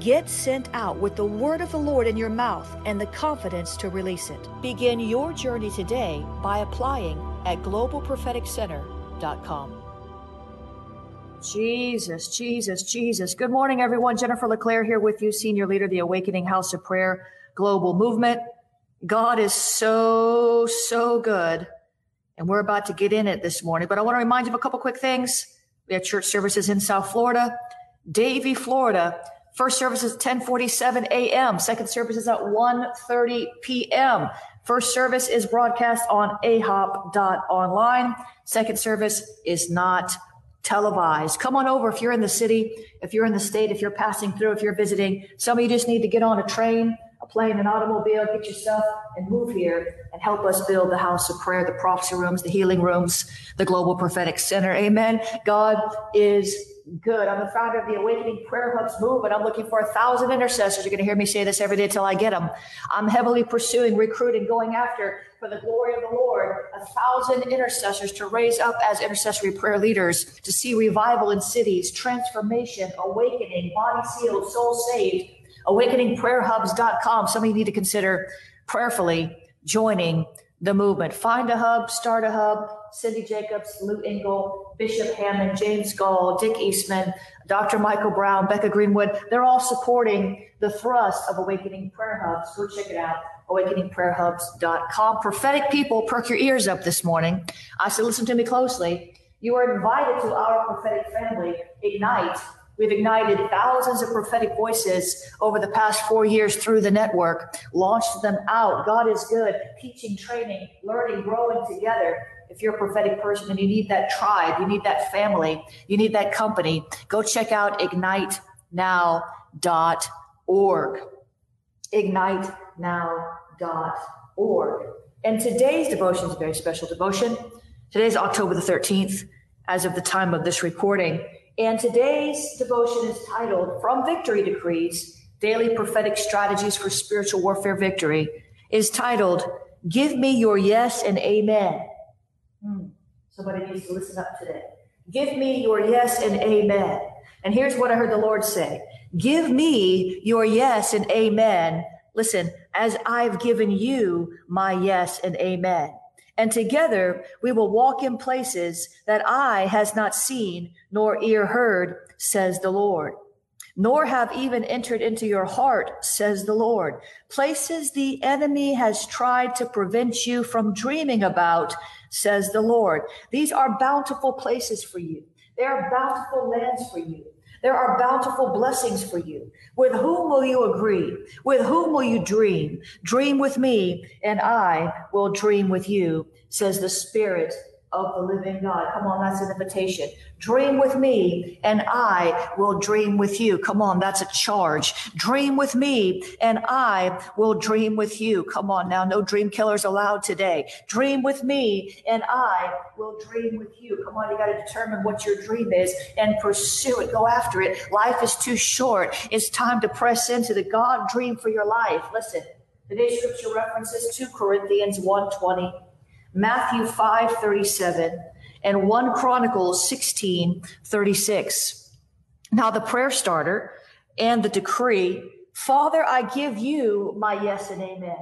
Get sent out with the word of the Lord in your mouth and the confidence to release it. Begin your journey today by applying at globalpropheticcenter.com. Jesus, Jesus, Jesus. Good morning, everyone. Jennifer LeClaire here with you, Senior Leader of the Awakening House of Prayer Global Movement. God is so, so good. And we're about to get in it this morning. But I want to remind you of a couple quick things. We have church services in South Florida, Davie, Florida. First service is 1047 a.m. Second service is at 1.30 p.m. First service is broadcast on ahop.online. Second service is not televised. Come on over if you're in the city, if you're in the state, if you're passing through, if you're visiting. Some of you just need to get on a train, plane, an automobile, get yourself and move here and help us build the house of prayer, the prophecy rooms, the healing rooms, the global prophetic center. Amen. God is good. I'm the founder of the Awakening Prayer Hubs movement. I'm looking for a thousand intercessors. You're going to hear me say this every day till I get them. I'm heavily pursuing, recruiting, going after for the glory of the Lord, a thousand intercessors to raise up as intercessory prayer leaders, to see revival in cities, transformation, awakening, body sealed, soul saved. AwakeningPrayerHubs.com. Some of you need to consider prayerfully joining the movement. Find a hub, start a hub. Cindy Jacobs, Lou Engle, Bishop Hamon, James Goll, Dick Eastman, Dr. Michael Brown, Becca Greenwood. They're all supporting the thrust of Awakening Prayer Hubs. Go check it out. AwakeningPrayerHubs.com. Prophetic people, perk your ears up this morning. I said, listen to me closely. You are invited to our prophetic family, Ignite. We've ignited thousands of prophetic voices over the past four years through the network, launched them out. God is good, teaching, training, learning, growing together. If you're a prophetic person and you need that tribe, you need that family, you need that company, go check out ignitenow.org. Ignitenow.org. And today's devotion is a very special devotion. Today is October the 13th, as of the time of this recording. And today's devotion is titled From Victory Decrees Daily Prophetic Strategies for Spiritual Warfare Victory. Is titled Give Me Your Yes and Amen. Hmm. Somebody needs to listen up today. Give me your yes and amen. And here's what I heard the Lord say Give me your yes and amen. Listen, as I've given you my yes and amen and together we will walk in places that eye has not seen nor ear heard, says the Lord. Nor have even entered into your heart, says the Lord. Places the enemy has tried to prevent you from dreaming about, says the Lord. These are bountiful places for you. They are bountiful lands for you. There are bountiful blessings for you. With whom will you agree? With whom will you dream? Dream with me, and I will dream with you, says the Spirit of the living God. Come on, that's an invitation. Dream with me and I will dream with you. Come on, that's a charge. Dream with me and I will dream with you. Come on now, no dream killers allowed today. Dream with me and I will dream with you. Come on, you got to determine what your dream is and pursue it. Go after it. Life is too short. It's time to press into the God dream for your life. Listen, today's scripture references 2 Corinthians 120 Matthew 5 37, and 1 Chronicles 16 36. Now, the prayer starter and the decree Father, I give you my yes and amen.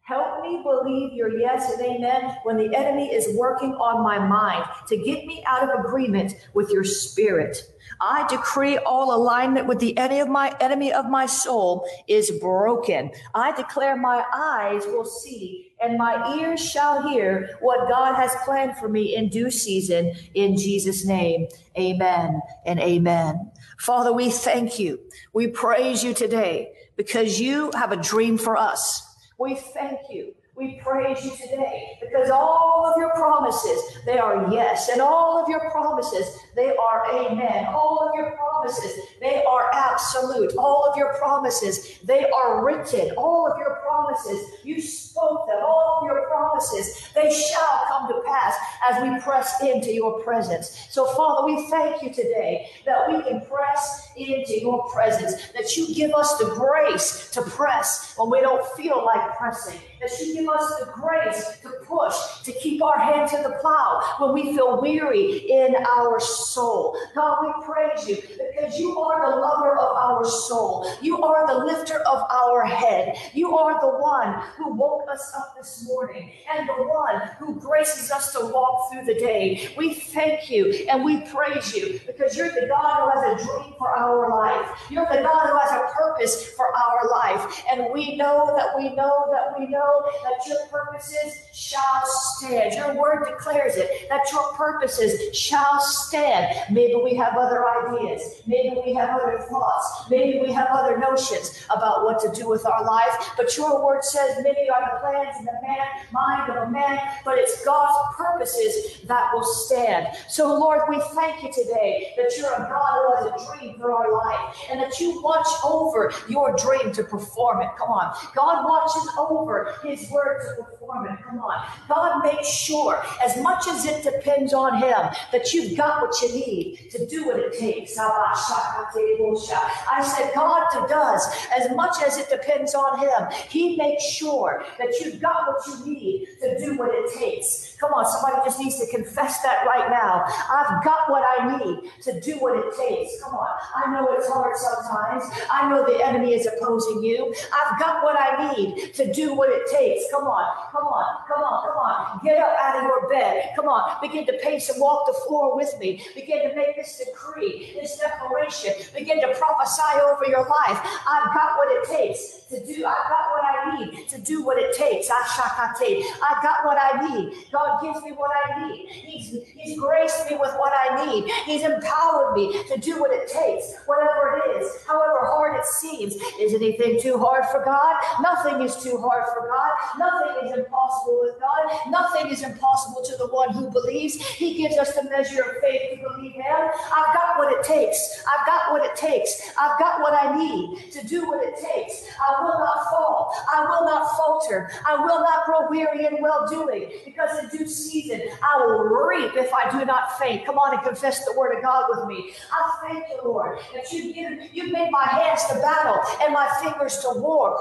Help me believe your yes and amen when the enemy is working on my mind to get me out of agreement with your spirit. I decree all alignment with the enemy of my enemy of my soul is broken. I declare my eyes will see and my ears shall hear what God has planned for me in due season in Jesus name. Amen and amen. Father, we thank you. We praise you today because you have a dream for us. We thank you we praise you today because all of your promises, they are yes. And all of your promises, they are amen. All of your promises, they are absolute. All of your promises, they are written. All of your promises, you spoke them. All of your promises, they shall come to pass as we press into your presence. So, Father, we thank you today that we can press into your presence, that you give us the grace to press when we don't feel like pressing, that you give us the grace to push, to keep our hand to the plow when we feel weary in our soul. God, we praise you because you are the lover of our soul. You are the lifter of our head. You are the one who woke us up this morning and the one who graces us to walk through the day. We thank you and we praise you because you're the God who has a dream for our life. You're the God who has a purpose for our life. And we know that we know that we know that your purposes shall Your word declares it, that your purposes shall stand. Maybe we have other ideas. Maybe we have other thoughts. Maybe we have other notions about what to do with our life. But your word says many are the plans in the man, mind of a man, but it's God's purposes that will stand. So, Lord, we thank you today that you're a God who has a dream for our life and that you watch over your dream to perform it. Come on. God watches over his word to perform it. Come on. God makes sure, as much as it depends on Him, that you've got what you need to do what it takes. I said, God does, as much as it depends on Him, He makes sure that you've got what you need to do what it takes. Come on, somebody just needs to confess that right now. I've got what I need to do what it takes. Come on. I know it's hard sometimes. I know the enemy is opposing you. I've got what I need to do what it takes. Come on, come on, come on, come on. Get up out of your bed. Come on. Begin to pace and walk the floor with me. Begin to make this decree, this declaration. Begin to prophesy over your life. I've got what it takes to do. I've got what I need to do what it takes. I've got what I need. God gives me what I need. He's, he's graced me with what I need. He's empowered me to do what it takes, whatever it is, however hard it seems. Is anything too hard for God? Nothing is too hard for God. Nothing is impossible with God. Nothing is impossible to the one who believes. He gives us the measure of faith to believe Him. I've got what it takes. I've got what it takes. I've got what I need to do what it takes. I will not fall. I will not falter. I will not grow weary in well doing because in due season I will reap if I do not faint. Come on and confess the word of God with me. I thank you, Lord, that you've given, you've made my hands to battle and my fingers to war.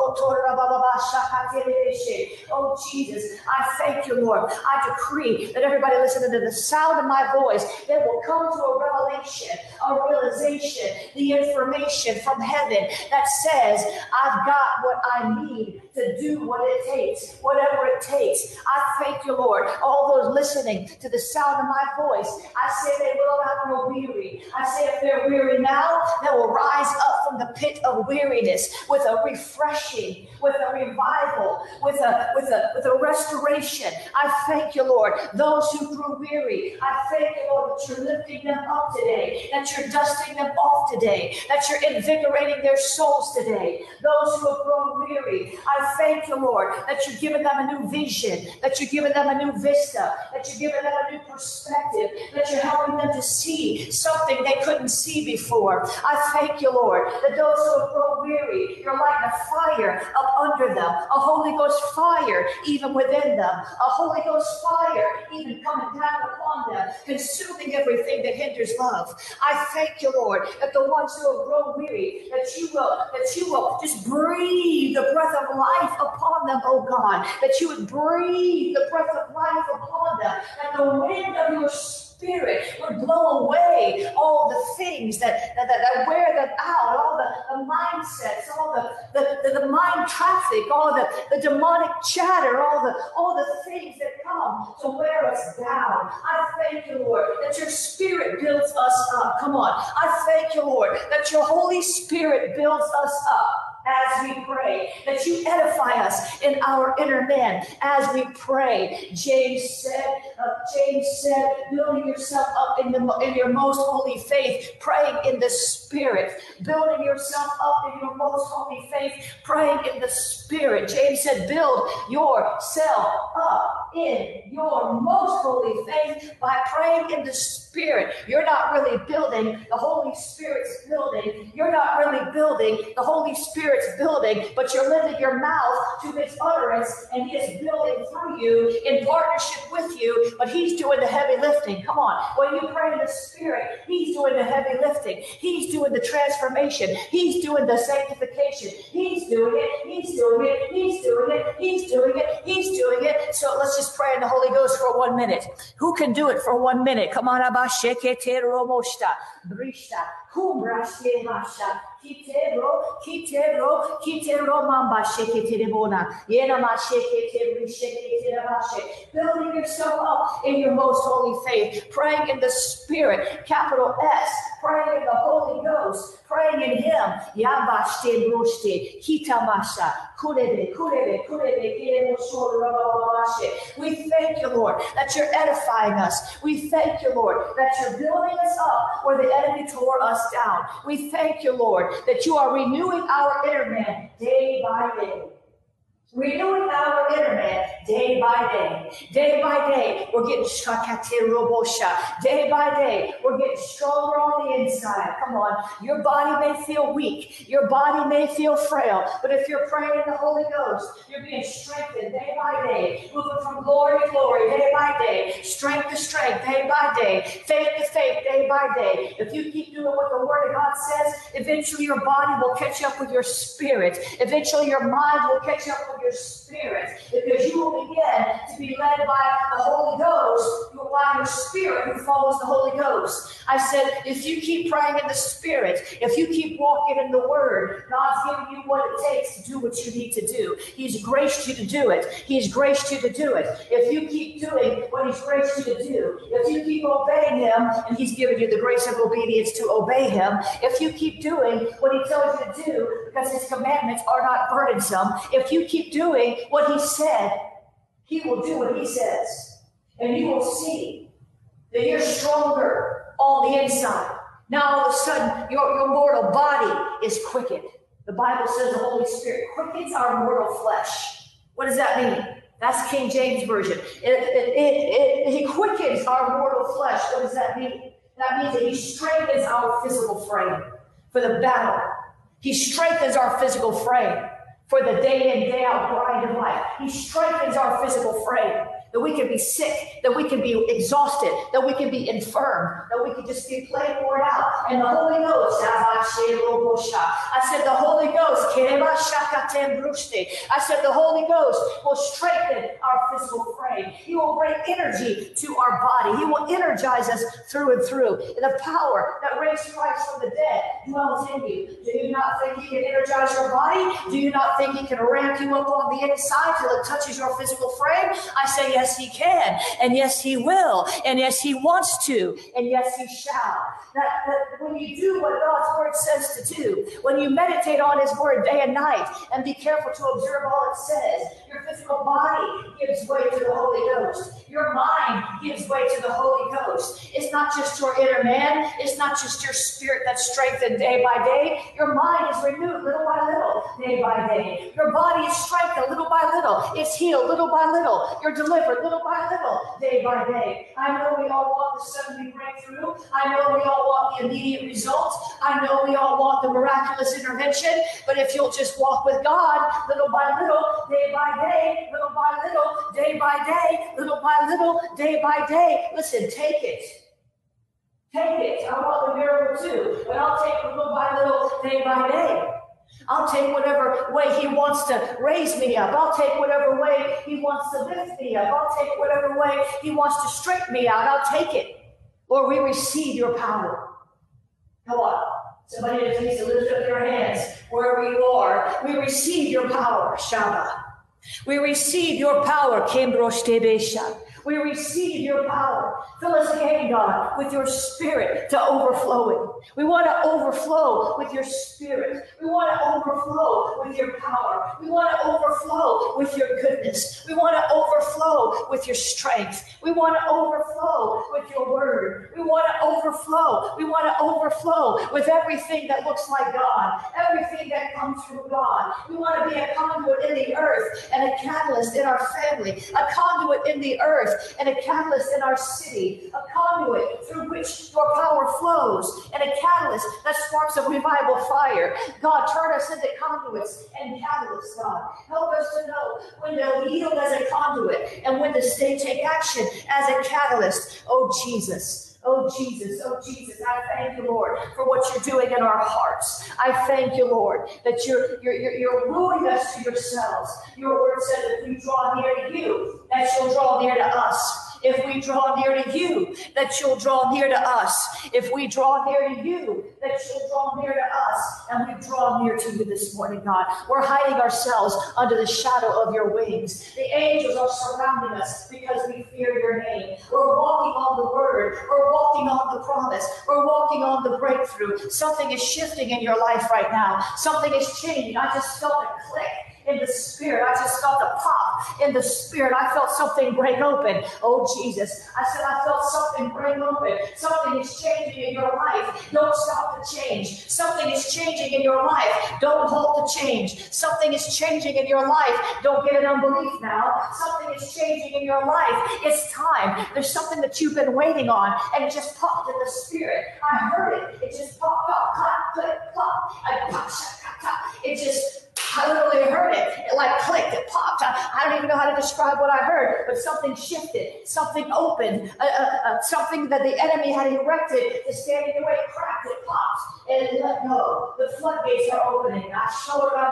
Oh, Jesus, I thank you, Lord. I decree that everybody listening to the sound of my voice, they will come to a revelation, a realization, the information from heaven that says, I've got what I need to do what it takes, whatever it takes. I thank you, Lord. All those listening to the sound of my voice, I say they will not grow weary. I say if they're weary now, they will rise up from the pit of weariness with a refreshing, with a revival, with a with a with a restoration. I thank you, Lord. Those who grew weary, I thank you, Lord, that you're lifting them up today, that you're dusting them off today, that you're invigorating their souls today. Those who have grown weary, I thank you, Lord, that you're giving them a new vision, that you're giving them a new vista, that you're giving them a new perspective, that you're helping them to see something they couldn't see before. I thank you, Lord, that those who have grown weary, you're lighting a fire up under them, a Holy Ghost fire even within them, a Holy Ghost fire even coming down upon them, consuming everything that hinders love. I thank you, Lord, that the ones who have grown weary, that you will, that you will just breathe the breath of life upon them, oh God, that you would breathe the breath of life upon them, that the wind of your spirit Spirit would blow away all the things that, that, that, wear them out, all the, the mindsets, all the, the, the, the, mind traffic, all the, the demonic chatter, all the, all the things that come to wear us down. I thank you, Lord, that your Spirit builds us up. Come on. I thank you, Lord, that your Holy Spirit builds us up as we pray, that you edify us in our inner man as we pray. James said, uh, James said, building yourself up in the in your most holy faith, praying in the spirit, building yourself up in your most holy faith, praying in the spirit. James said, build yourself up in your most holy faith by praying in the spirit. You're not really building the Holy Spirit's building. You're not really building the Holy Spirit's building, but you're lending your mouth to its utterance, and He is building through you in partnership with you, but He's doing the heavy lifting. Come on. When you pray in the Spirit, He's doing the heavy lifting. He's doing the transformation. He's doing the sanctification. He's doing it. He's doing it. He's doing it. He's doing it. He's doing it. So let's just pray in the Holy Ghost for one minute. Who can do it for one minute? Come on. Brishta, Kumbrashe Masha, Kitebro, Kitebro, Kitebro Mamba Sheketerebona, Yenama Sheketebri Sheketerebashe. Building yourself up in your most holy faith, praying in the Spirit, capital S, praying in the Holy Ghost, praying in Him. Yabashte Broshte, Kitamasha, We thank you, Lord, that you're edifying us. We thank you, Lord, that you're building us up where the enemy tore us down. We thank you, Lord, that you are renewing our inner man day by day. Renewing our internet day by day. Day by day, we're getting Day by day, we're getting stronger on the inside. Come on. Your body may feel weak. Your body may feel frail. But if you're praying in the Holy Ghost, you're being strengthened day by day. Moving from glory to glory day by day. Strength to strength day by day. Faith to faith day by day. If you keep doing what the Word of God says, eventually your body will catch up with your spirit. Eventually your mind will catch up with your spirit because you will begin to be led by the Holy Ghost, by your spirit who follows the Holy Ghost. I said, if you keep praying in the spirit, if you keep walking in the word, God's giving you what it takes to do what you need to do. He's graced you to do it. He's graced you to do it. If you keep doing what He's graced you to do, if you keep obeying Him, and He's given you the grace of obedience to obey Him, if you keep doing what He tells you to do, because His commandments are not burdensome, if you keep doing what He said, He will do what He says. And you will see that you're stronger on the inside. Now all of a sudden, your, your mortal body is quickened. The Bible says the Holy Spirit quickens our mortal flesh. What does that mean? That's King James Version. It, it, it, he quickens our mortal flesh. What does that mean? That means that he strengthens our physical frame for the battle. He strengthens our physical frame for the day in, day out grind of life. He strengthens our physical frame that we can be sick, that we can be exhausted, that we can be infirm, that we can just be plain worn out. And the Holy Ghost, I said, the Holy Ghost, I said, the Holy Ghost will strengthen our physical frame. He will bring energy to our body. He will energize us through and through. And the power that raised Christ from the dead dwells in you. Do you not think He can energize your body? Do you not think He can ramp you up on the inside till it touches your physical frame? I say, yes, he can, and yes, he will, and yes, he wants to, and yes, he shall. That, that when you do what God's word says when you meditate on his word day and night and be careful to observe all it says, your physical body gives way to the Holy Ghost. Your mind gives way to the Holy Ghost. It's not just your inner man, it's not just your spirit that's strengthened day by day. Your mind is renewed little by little, day by day. Your body is strengthened little by little. It's healed little by little. You're delivered little by little, day by day. I know we all want the sudden breakthrough. I know we all want the immediate results. I know we all want the miraculous intervention. But if you'll just walk with God little by little, day by day, little by little, day by day, little by little, day by day, listen, take it. Take it. I want the miracle too, but I'll take little by little, day by day. I'll take whatever way He wants to raise me up. I'll take whatever way He wants to lift me up. I'll take whatever way He wants to straighten me out. I'll take it. Lord, we receive your power. Come on. Somebody just needs to lift up their hands wherever you are. We receive your power, Shabbat. We receive your power, Kimbrosh Tebesha. We receive your power. Fill us again, God, with your spirit to overflowing. We want to overflow with your spirit. We want to overflow with your power. We want to overflow with your goodness. We want to overflow with your strength. We want to overflow with your word. We want to overflow. We want to overflow with everything that looks like God, everything that comes from God. We want to be a conduit in the earth and a catalyst in our family, a conduit in the earth and a catalyst in our city, a conduit through which your power flows, and a catalyst that sparks a revival fire. God, turn us into conduits and catalysts, God. Help us to know when to yield as a conduit and when to stay take action as a catalyst. Oh, Jesus. Oh, Jesus, oh, Jesus, I thank you, Lord, for what you're doing in our hearts. I thank you, Lord, that you're, you're, you're, wooing us to yourselves. Your word says if we draw near to you, that you'll draw near to us if we draw near to you, that you'll draw near to us. If we draw near to you, that you'll draw near to us. And we draw near to you this morning, God. We're hiding ourselves under the shadow of your wings. The angels are surrounding us because we fear your name. We're walking on the word. We're walking on the promise. We're walking on the breakthrough. Something is shifting in your life right now. Something is changing. I just felt it click in the spirit. I just felt a pop in the spirit. I felt something break open. Oh, Jesus. I said, I felt something break open. Something is changing in your life. Don't stop the change. Something is changing in your life. Don't halt the change. Something is changing in your life. Don't get an unbelief now. Something is changing in your life. It's time. There's something that you've been waiting on, and it just popped in the spirit. I heard it. It just popped up. Clap, click, plop. I pop, It just I literally heard it. It like clicked, it popped. I, I, don't even know how to describe what I heard, but something shifted, something opened, uh, uh, uh, something that the enemy had erected to stand in the way cracked, it popped, and let go. The floodgates are opening. I showed my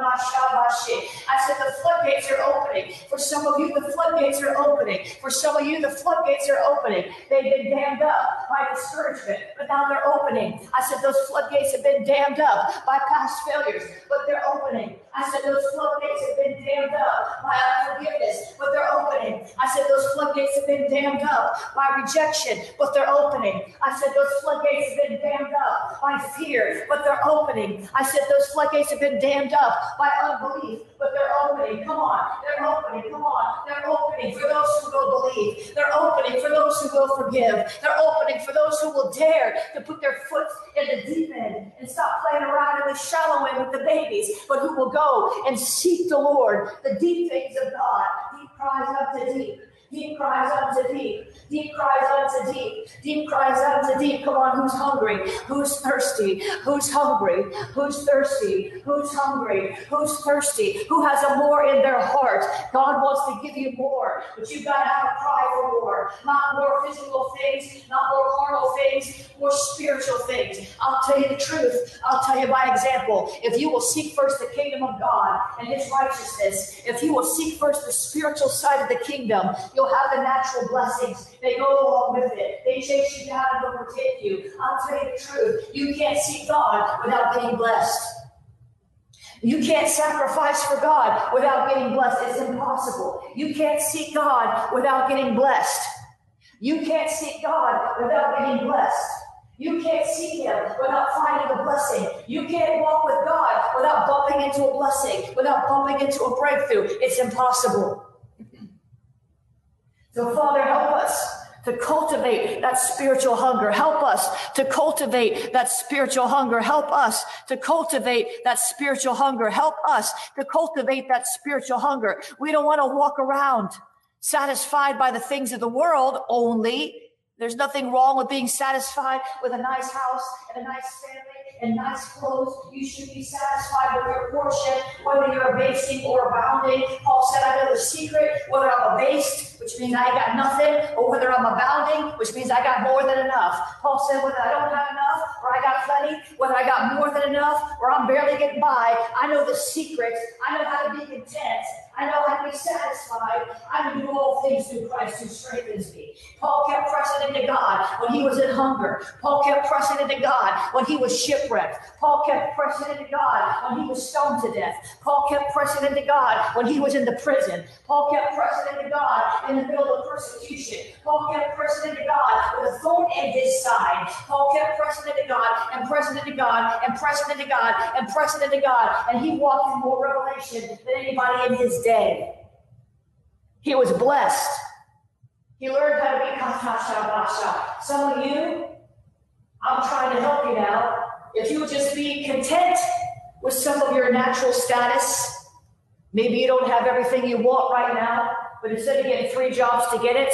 I said, The floodgates are opening. For some of you, the floodgates are opening. For some of you, the floodgates are opening. They've been dammed up by discouragement, but now they're opening. I said, Those floodgates have been dammed up by past failures, but they're opening. I said those floodgates have been dammed up by unforgiveness, but they're opening. I said those floodgates have been dammed up by rejection, but they're opening. I said those floodgates have been dammed up by fear, but they're opening. I said those floodgates have been dammed up by unbelief, but they're opening. Come on, they're opening. Come on, they're opening for those who will believe. They're opening for those who will forgive. They're opening for those who will dare to put their foot in the deep end and stop playing around in the shallow end with the babies, but who will go and seek the Lord, the deep things of God. He cries up to deep. He cries unto deep. Deep cries unto deep. Deep cries unto deep. Come on, who's hungry? Who's thirsty? Who's hungry? Who's thirsty? Who's hungry? Who's thirsty? Who has a more in their heart? God wants to give you more, but you've got to have a cry for more. Not more physical things, not more carnal things, more spiritual things. I'll tell you the truth. I'll tell you by example. If you will seek first the kingdom of God and his righteousness, if you will seek first the spiritual side of the kingdom, you'll have the natural blessings. They go along with it. They chase you down and overtake you. I'll tell you the truth. You can't seek God without being blessed. You can't sacrifice for God without getting blessed. It's impossible. You can't seek God without getting blessed. You can't seek God without getting blessed. You can't see him without finding a blessing. You can't walk with God without bumping into a blessing, without bumping into a breakthrough. It's impossible. So, Father, help us to cultivate that spiritual hunger. Help us to cultivate that spiritual hunger. Help us to cultivate that spiritual hunger. Help us to cultivate that spiritual hunger. We don't want to walk around satisfied by the things of the world only there's nothing wrong with being satisfied with a nice house and a nice family and nice clothes. You should be satisfied with your portion, whether you're abasing or abounding. Paul said, I know the secret, whether I'm abased, which means I got nothing, or whether I'm abounding, which means I got more than enough. Paul said, whether I don't have enough or I got plenty, whether I got more than enough or I'm barely getting by, I know the secret. I know how to be content. I know how to be satisfied. I can do all things through Christ who strengthens me. Paul kept pressing into God when he was in hunger. Paul kept pressing into God when he was shipwrecked. Paul kept pressing into God when he was stoned to death. Paul kept pressing into God when he was in the prison. Paul kept pressing into God in the middle of persecution. Paul kept pressing into God with a thorn in his side. Paul kept pressing into God and pressing into God and pressing into God and pressing into God. And he walked in more revelation than anybody in his day. He was blessed. He learned how to be katashabasha. Some of you, I'm trying to help you now. If you would just be content with some of your natural status, maybe you don't have everything you want right now, but instead of getting three jobs to get it,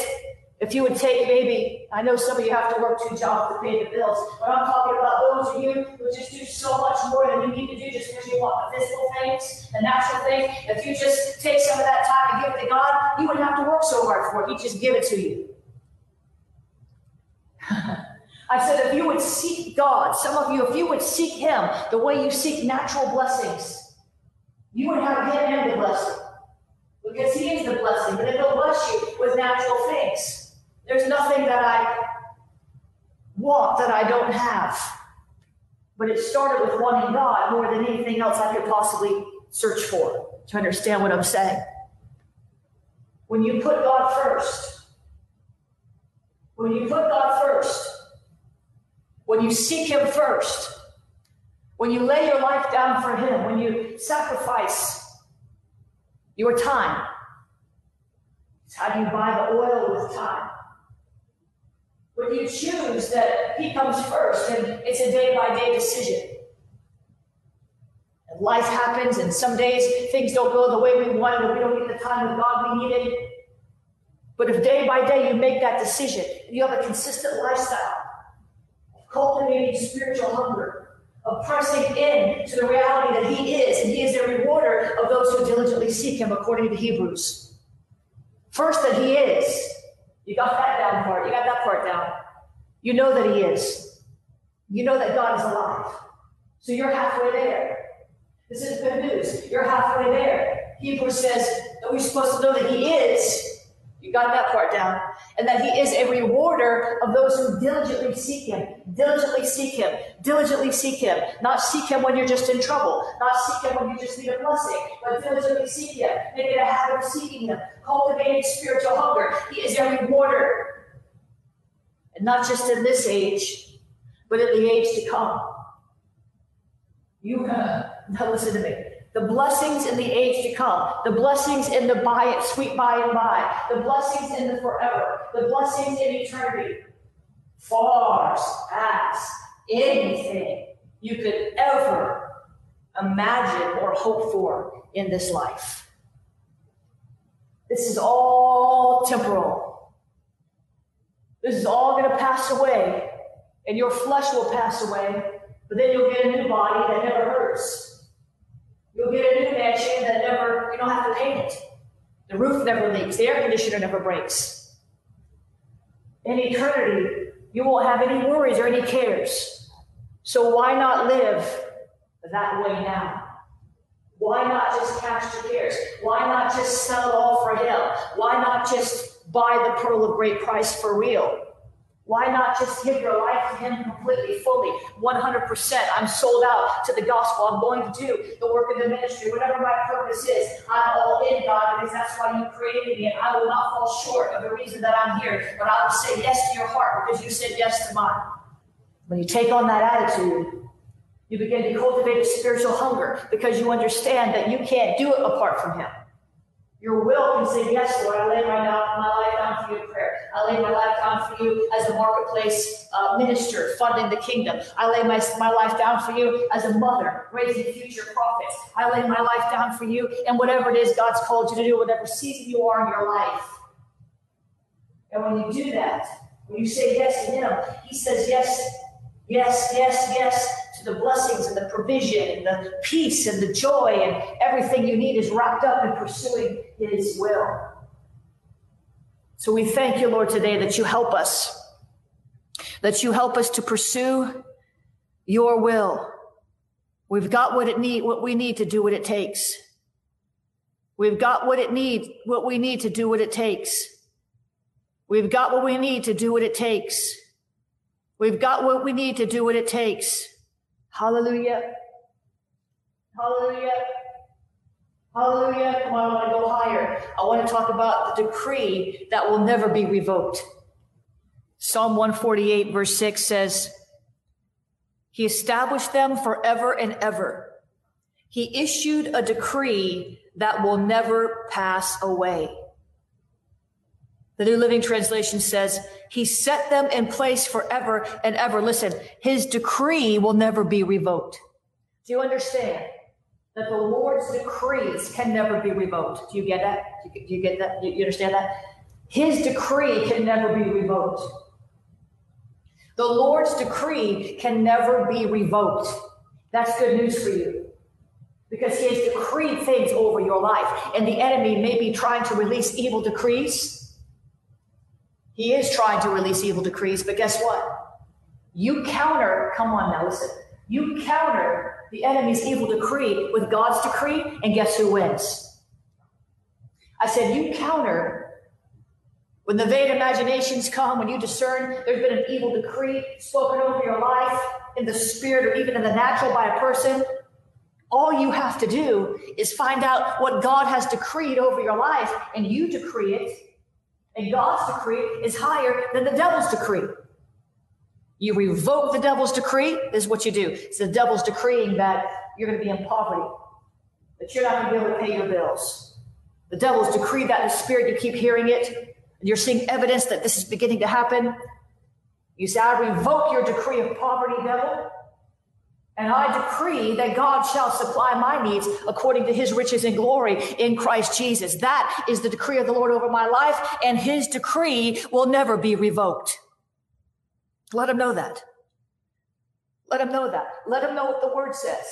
if you would take maybe, I know some of you have to work two jobs to pay the bills, but I'm talking about those of you who just do so much more than you need to do just because you want the physical things, the natural things. If you just take some of that time and give it to God, you wouldn't have to work so hard for it. He'd just give it to you. I said, if you would seek God, some of you, if you would seek Him the way you seek natural blessings, you would have Him and the blessing. Because He is the blessing, but then He'll bless you with natural things. There's nothing that I want that I don't have. But it started with wanting God more than anything else I could possibly search for to understand what I'm saying. When you put God first, when you put God first, when you seek Him first, when you lay your life down for Him, when you sacrifice your time, it's how do you buy the oil with time? When you choose that He comes first, and it's a day by day decision. And life happens, and some days things don't go the way we wanted, and we don't get the time with God we needed. But if day by day you make that decision, you have a consistent lifestyle of cultivating spiritual hunger, of pressing in to the reality that He is, and He is the rewarder of those who diligently seek Him, according to Hebrews. First, that He is. You got that down part. You got that part down. You know that He is. You know that God is alive. So you're halfway there. This is good news. You're halfway there. Hebrews says that we're supposed to know that He is. You got that part down. And that He is a rewarder of those who diligently seek Him. Diligently seek Him. Diligently seek Him. Not seek Him when you're just in trouble. Not seek Him when you just need a blessing. But diligently seek Him. Make it a habit of seeking Him. Cultivating spiritual hunger. He is a rewarder. And not just in this age, but in the age to come. You, now listen to me. The blessings in the age to come, the blessings in the by sweet by and by, the blessings in the forever, the blessings in eternity, far past anything you could ever imagine or hope for in this life. This is all temporal. This is all going to pass away, and your flesh will pass away, but then you'll get a new body that never hurts. You'll get a new that never, you don't have to paint it. The roof never leaks, the air conditioner never breaks. In eternity, you won't have any worries or any cares. So why not live that way now? Why not just cast your cares? Why not just sell it all for Him? Why not just buy the pearl of great price for real? Why not just give your life to Him completely, fully, 100%? I'm sold out to the gospel. I'm going to do the work of the ministry, whatever my purpose is. I'm all in, God, because that's why you created me, and I will not fall short of the reason that I'm here. But I will say yes to your heart because you said yes to mine. When you take on that attitude, you begin to cultivate a spiritual hunger because you understand that you can't do it apart from Him. Your will can say, Yes, Lord, I lay my, my life down for you in prayer. I lay my life down for you as a marketplace uh, minister funding the kingdom. I lay my, my life down for you as a mother raising future prophets. I lay my life down for you and whatever it is God's called you to do, whatever season you are in your life. And when you do that, when you say yes to Him, He says yes, yes, yes, yes to the blessings and the provision and the peace and the joy and everything you need is wrapped up in pursuing His will. So we thank you, Lord, today that you help us, that you help us to pursue your will. We've got what it need, what we need to do what it takes. We've got what it need, what we need to do what it takes. We've got what we need to do what it takes. We've got what we need to do what it takes. Hallelujah. Hallelujah. Hallelujah. Come on, I want to go higher. I want to talk about the decree that will never be revoked. Psalm 148, verse 6 says, He established them forever and ever. He issued a decree that will never pass away. The New Living Translation says, He set them in place forever and ever. Listen, His decree will never be revoked. Do you understand that the Lord's decrees can never be revoked? Do you get that? Do you get that? You understand that? His decree can never be revoked. The Lord's decree can never be revoked. That's good news for you because He has decreed things over your life, and the enemy may be trying to release evil decrees he is trying to release evil decrees, but guess what? You counter, come on now, listen. You counter the enemy's evil decree with God's decree, and guess who wins? I said, you counter when the vain imaginations come, when you discern there's been an evil decree spoken over your life in the spirit or even in the natural by a person, all you have to do is find out what God has decreed over your life and you decree it and God's decree is higher than the devil's decree. You revoke the devil's decree, is what you do. It's the devil's decreeing that you're going to be in poverty, that you're not going to be able to pay your bills. The devil's decreed that in the spirit, you keep hearing it, and you're seeing evidence that this is beginning to happen. You say, I revoke your decree of poverty, devil. And I decree that God shall supply my needs according to his riches and glory in Christ Jesus. That is the decree of the Lord over my life, and his decree will never be revoked. Let him know that. Let him know that. Let him know what the word says.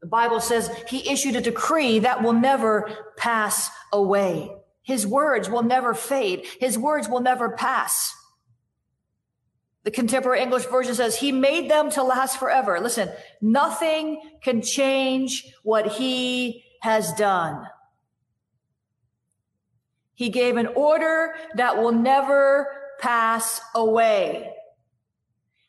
The Bible says he issued a decree that will never pass away. His words will never fade. His words will never pass. The contemporary English version says, He made them to last forever. Listen, nothing can change what He has done. He gave an order that will never pass away.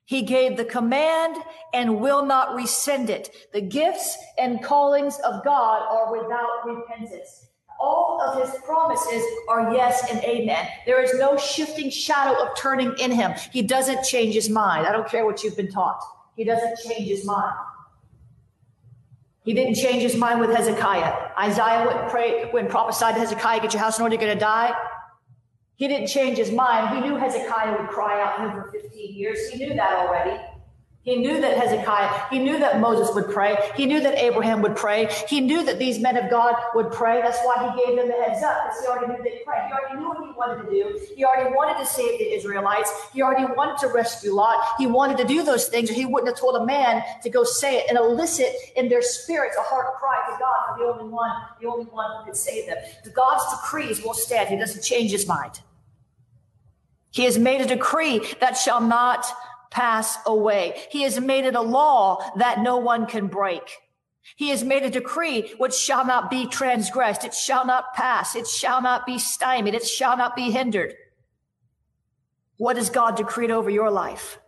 He gave the command and will not rescind it. The gifts and callings of God are without repentance all of his promises are yes and amen. There is no shifting shadow of turning in him. He doesn't change his mind. I don't care what you've been taught. He doesn't change his mind. He didn't change his mind with Hezekiah. Isaiah went and prayed, prophesied to Hezekiah, get your house in order, you're going to die. He didn't change his mind. He knew Hezekiah would cry out him for 15 years. He knew that already. He knew that Hezekiah, he knew that Moses would pray. He knew that Abraham would pray. He knew that these men of God would pray. That's why he gave them the heads up, because he already knew they'd pray. He already knew what he wanted to do. He already wanted to save the Israelites. He already wanted to rescue Lot. He wanted to do those things, or he wouldn't have told a man to go say it and elicit in their spirits a heart cry to God for the only one, the only one who could save them. The God's decrees will stand. He doesn't change his mind. He has made a decree that shall not pass away. He has made it a law that no one can break. He has made a decree which shall not be transgressed. It shall not pass. It shall not be stymied. It shall not be hindered. What has God decreed over your life?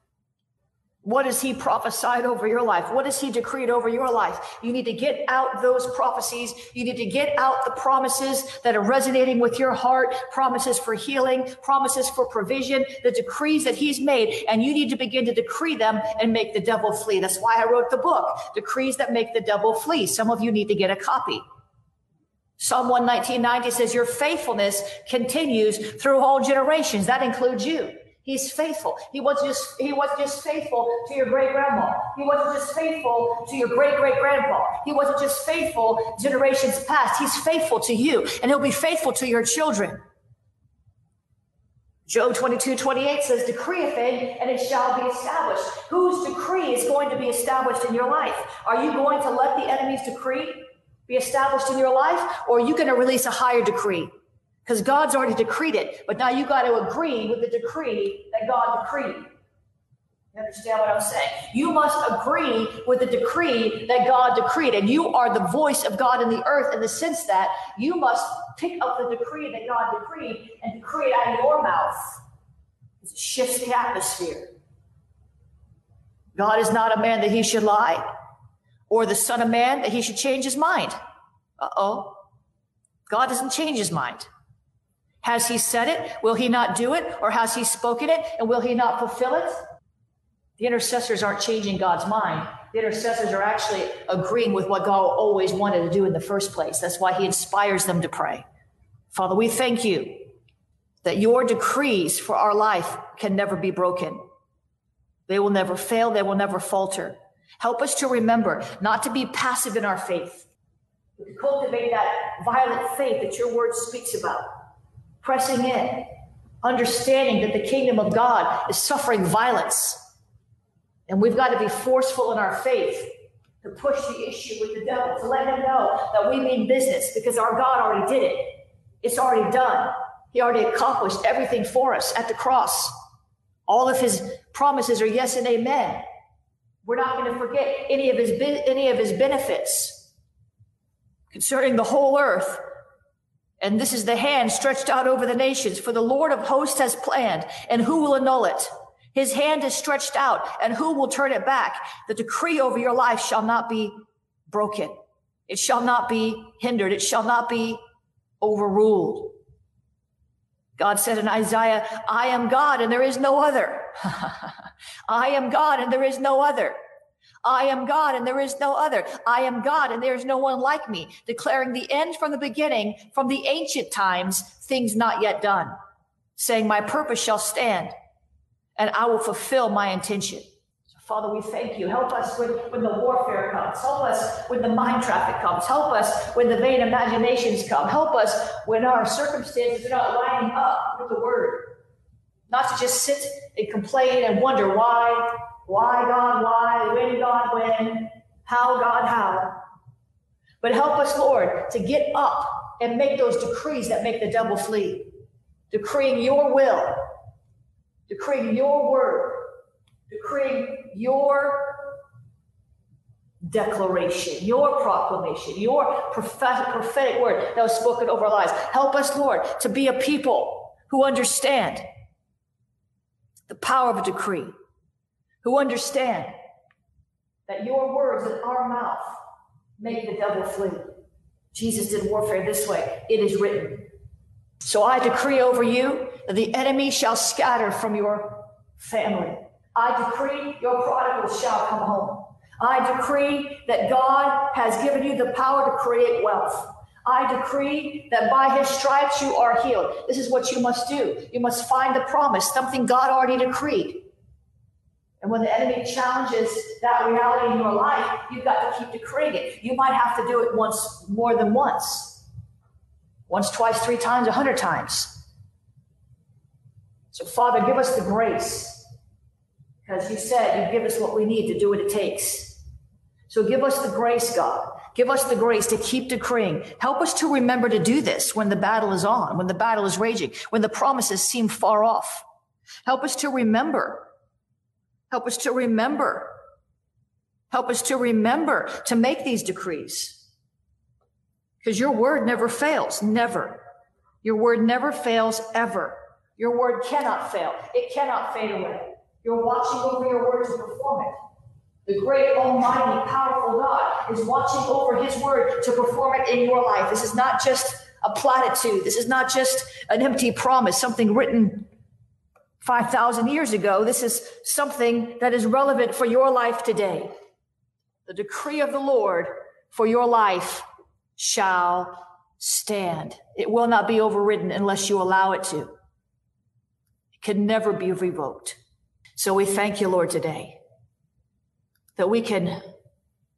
What has he prophesied over your life? What has he decreed over your life? You need to get out those prophecies. You need to get out the promises that are resonating with your heart, promises for healing, promises for provision, the decrees that he's made. And you need to begin to decree them and make the devil flee. That's why I wrote the book, Decrees That Make the Devil Flee. Some of you need to get a copy. Psalm 119.90 says, Your faithfulness continues through all generations. That includes you. He's faithful. He wasn't just he wasn't just faithful to your great grandma. He wasn't just faithful to your great great grandpa. He wasn't just faithful generations past. He's faithful to you, and he'll be faithful to your children. Job 22, 28 says, Decree a thing and it shall be established. Whose decree is going to be established in your life? Are you going to let the enemy's decree be established in your life, or are you going to release a higher decree? Because God's already decreed it. But now you got to agree with the decree that God decreed. You understand what I'm saying? You must agree with the decree that God decreed. And you are the voice of God in the earth in the sense that you must pick up the decree that God decreed and decree it out of your mouth. It shifts the atmosphere. God is not a man that he should lie, or the son of man that he should change his mind. Uh oh. God doesn't change his mind. Has he said it? Will he not do it? Or has he spoken it? And will he not fulfill it? The intercessors aren't changing God's mind. The intercessors are actually agreeing with what God always wanted to do in the first place. That's why he inspires them to pray. Father, we thank you that your decrees for our life can never be broken. They will never fail. They will never falter. Help us to remember not to be passive in our faith, to cultivate that violent faith that your word speaks about pressing in, understanding that the kingdom of God is suffering violence. And we've got to be forceful in our faith to push the issue with the devil, to let him know that we mean business because our God already did it. It's already done. He already accomplished everything for us at the cross. All of his promises are yes and amen. We're not going to forget any of his any of his benefits concerning the whole earth. And this is the hand stretched out over the nations, for the Lord of hosts has planned, and who will annul it? His hand is stretched out, and who will turn it back? The decree over your life shall not be broken. It shall not be hindered. It shall not be overruled. God said in Isaiah, I am God and there is no other. I am God and there is no other. I am God and there is no other. I am God and there is no one like me, declaring the end from the beginning, from the ancient times, things not yet done, saying, My purpose shall stand and I will fulfill my intention. So, Father, we thank you. Help us when, when the warfare comes. Help us when the mind traffic comes. Help us when the vain imaginations come. Help us when our circumstances are not lining up with the word. Not to just sit and complain and wonder why why, God, why? When, God, when? How, God, how? But help us, Lord, to get up and make those decrees that make the devil flee. Decreeing your will, decreeing your word, decreeing your declaration, your proclamation, your prophetic, word that was spoken over our lives. Help us, Lord, to be a people who understand the power of a decree who understand that your words in our mouth make the devil flee. Jesus did warfare this way. It is written. So I decree over you that the enemy shall scatter from your family. I decree your prodigals shall come home. I decree that God has given you the power to create wealth. I decree that by his stripes you are healed. This is what you must do. You must find the promise, something God already decreed. And when the enemy challenges that reality in your life, you've got to keep decreeing it. You might have to do it once more than once. Once, twice, three times, a hundred times. So, Father, give us the grace. Because you said you give us what we need to do what it takes. So give us the grace, God. Give us the grace to keep decreeing. Help us to remember to do this when the battle is on, when the battle is raging, when the promises seem far off. Help us to remember Help us to remember. Help us to remember to make these decrees. Because your word never fails, never. Your word never fails ever. Your word cannot fail. It cannot fade away. You're watching over your word to perform it. The great, almighty, powerful God is watching over his word to perform it in your life. This is not just a platitude. This is not just an empty promise, something written 5,000 years ago. This is something that is relevant for your life today. The decree of the Lord for your life shall stand. It will not be overridden unless you allow it to. It can never be revoked. So we thank you, Lord, today that we can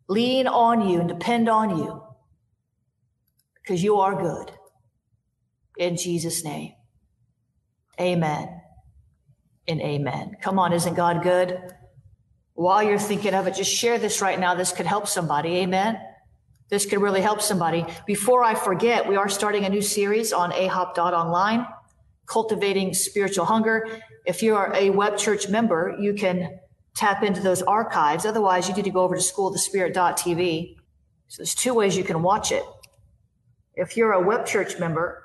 lean on you and depend on you because you are good. In Jesus' name, amen and amen. Come on, isn't God good? While you're thinking of it, just share this right now. This could help somebody. Amen. This could really help somebody. Before I forget, we are starting a new series on ahop.online, cultivating spiritual hunger. If you are a web church member, you can tap into those archives. Otherwise, you need to go over to schoolofthespirit.tv. So there's two ways you can watch it. If you're a web church member,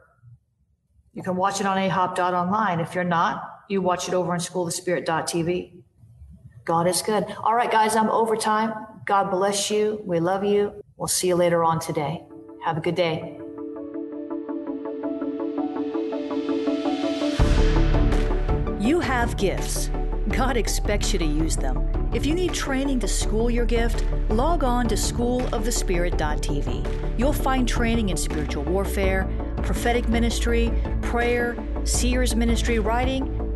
you can watch it on ahop.online. If you're not, you watch it over on schoolofthespirit.tv. God is good. All right, guys, I'm over time. God bless you. We love you. We'll see you later on today. Have a good day. You have gifts. God expects you to use them. If you need training to school your gift, log on to schoolofthespirit.tv. You'll find training in spiritual warfare, prophetic ministry, prayer, seers ministry, writing,